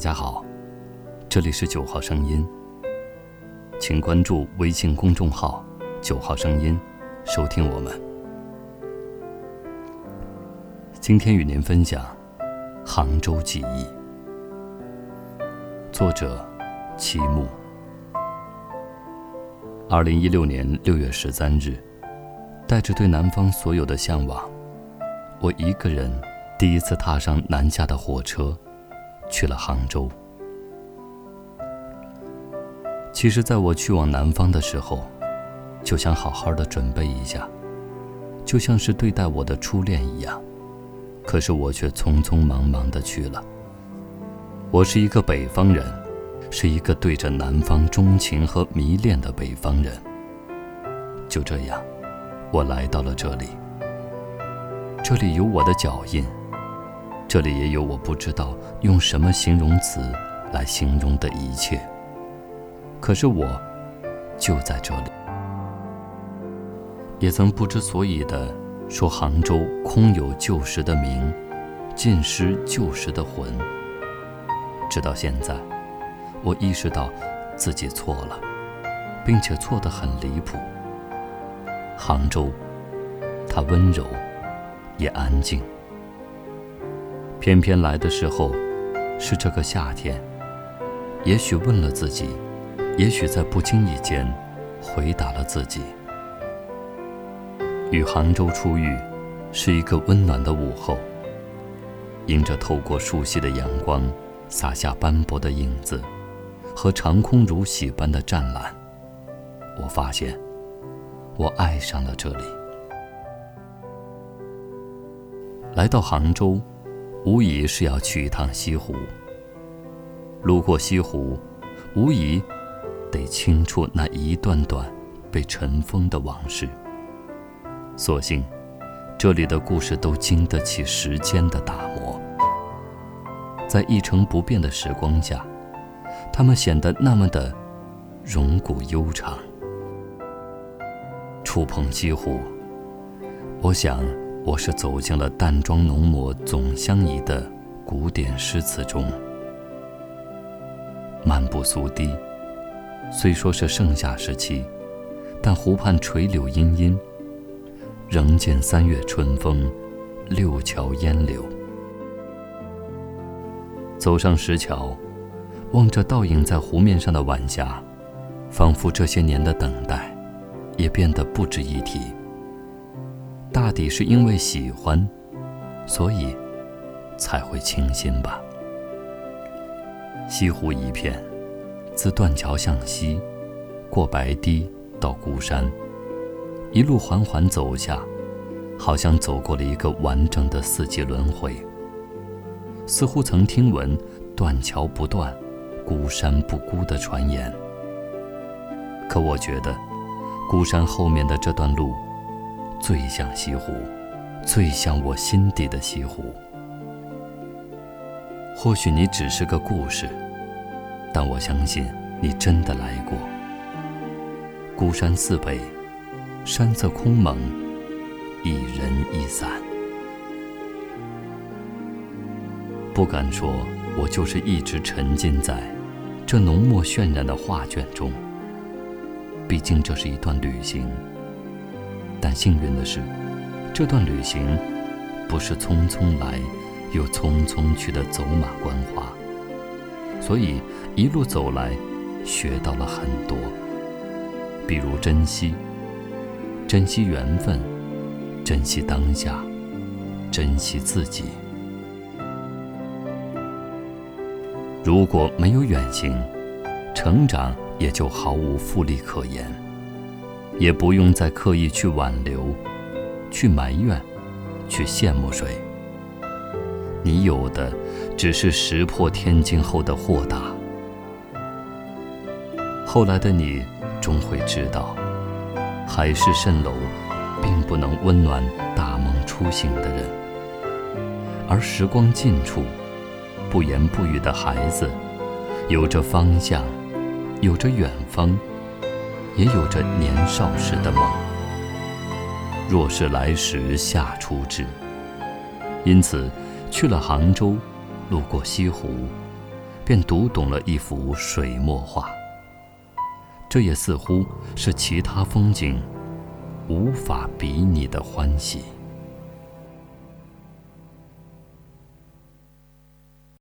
大家好，这里是九号声音。请关注微信公众号“九号声音”，收听我们。今天与您分享《杭州记忆》，作者齐木。二零一六年六月十三日，带着对南方所有的向往，我一个人第一次踏上南下的火车。去了杭州。其实，在我去往南方的时候，就想好好的准备一下，就像是对待我的初恋一样。可是我却匆匆忙忙的去了。我是一个北方人，是一个对着南方钟情和迷恋的北方人。就这样，我来到了这里。这里有我的脚印。这里也有我不知道用什么形容词来形容的一切。可是我就在这里，也曾不知所以的说杭州空有旧时的名，尽失旧时的魂。直到现在，我意识到自己错了，并且错得很离谱。杭州，它温柔，也安静。偏偏来的时候是这个夏天，也许问了自己，也许在不经意间回答了自己。与杭州初遇，是一个温暖的午后。迎着透过树隙的阳光，洒下斑驳的影子，和长空如洗般的湛蓝，我发现，我爱上了这里。来到杭州。无疑是要去一趟西湖。路过西湖，无疑得清楚那一段段被尘封的往事。所幸，这里的故事都经得起时间的打磨，在一成不变的时光下，它们显得那么的永古悠长。触碰西湖，我想。我是走进了淡妆浓抹总相宜的古典诗词中，漫步苏堤。虽说是盛夏时期，但湖畔垂柳阴阴，仍见三月春风，六桥烟柳。走上石桥，望着倒影在湖面上的晚霞，仿佛这些年的等待，也变得不值一提。大抵是因为喜欢，所以才会倾心吧。西湖一片，自断桥向西，过白堤到孤山，一路缓缓走下，好像走过了一个完整的四季轮回。似乎曾听闻“断桥不断，孤山不孤”的传言。可我觉得，孤山后面的这段路。最像西湖，最像我心底的西湖。或许你只是个故事，但我相信你真的来过。孤山寺北，山色空蒙，一人一伞。不敢说，我就是一直沉浸在这浓墨渲染的画卷中。毕竟这是一段旅行。但幸运的是，这段旅行不是匆匆来又匆匆去的走马观花，所以一路走来，学到了很多，比如珍惜，珍惜缘分，珍惜当下，珍惜自己。如果没有远行，成长也就毫无复利可言。也不用再刻意去挽留，去埋怨，去羡慕谁。你有的只是石破天惊后的豁达。后来的你终会知道，海市蜃楼并不能温暖大梦初醒的人，而时光近处，不言不语的孩子，有着方向，有着远方。也有着年少时的梦。若是来时夏初至，因此去了杭州，路过西湖，便读懂了一幅水墨画。这也似乎是其他风景无法比拟的欢喜。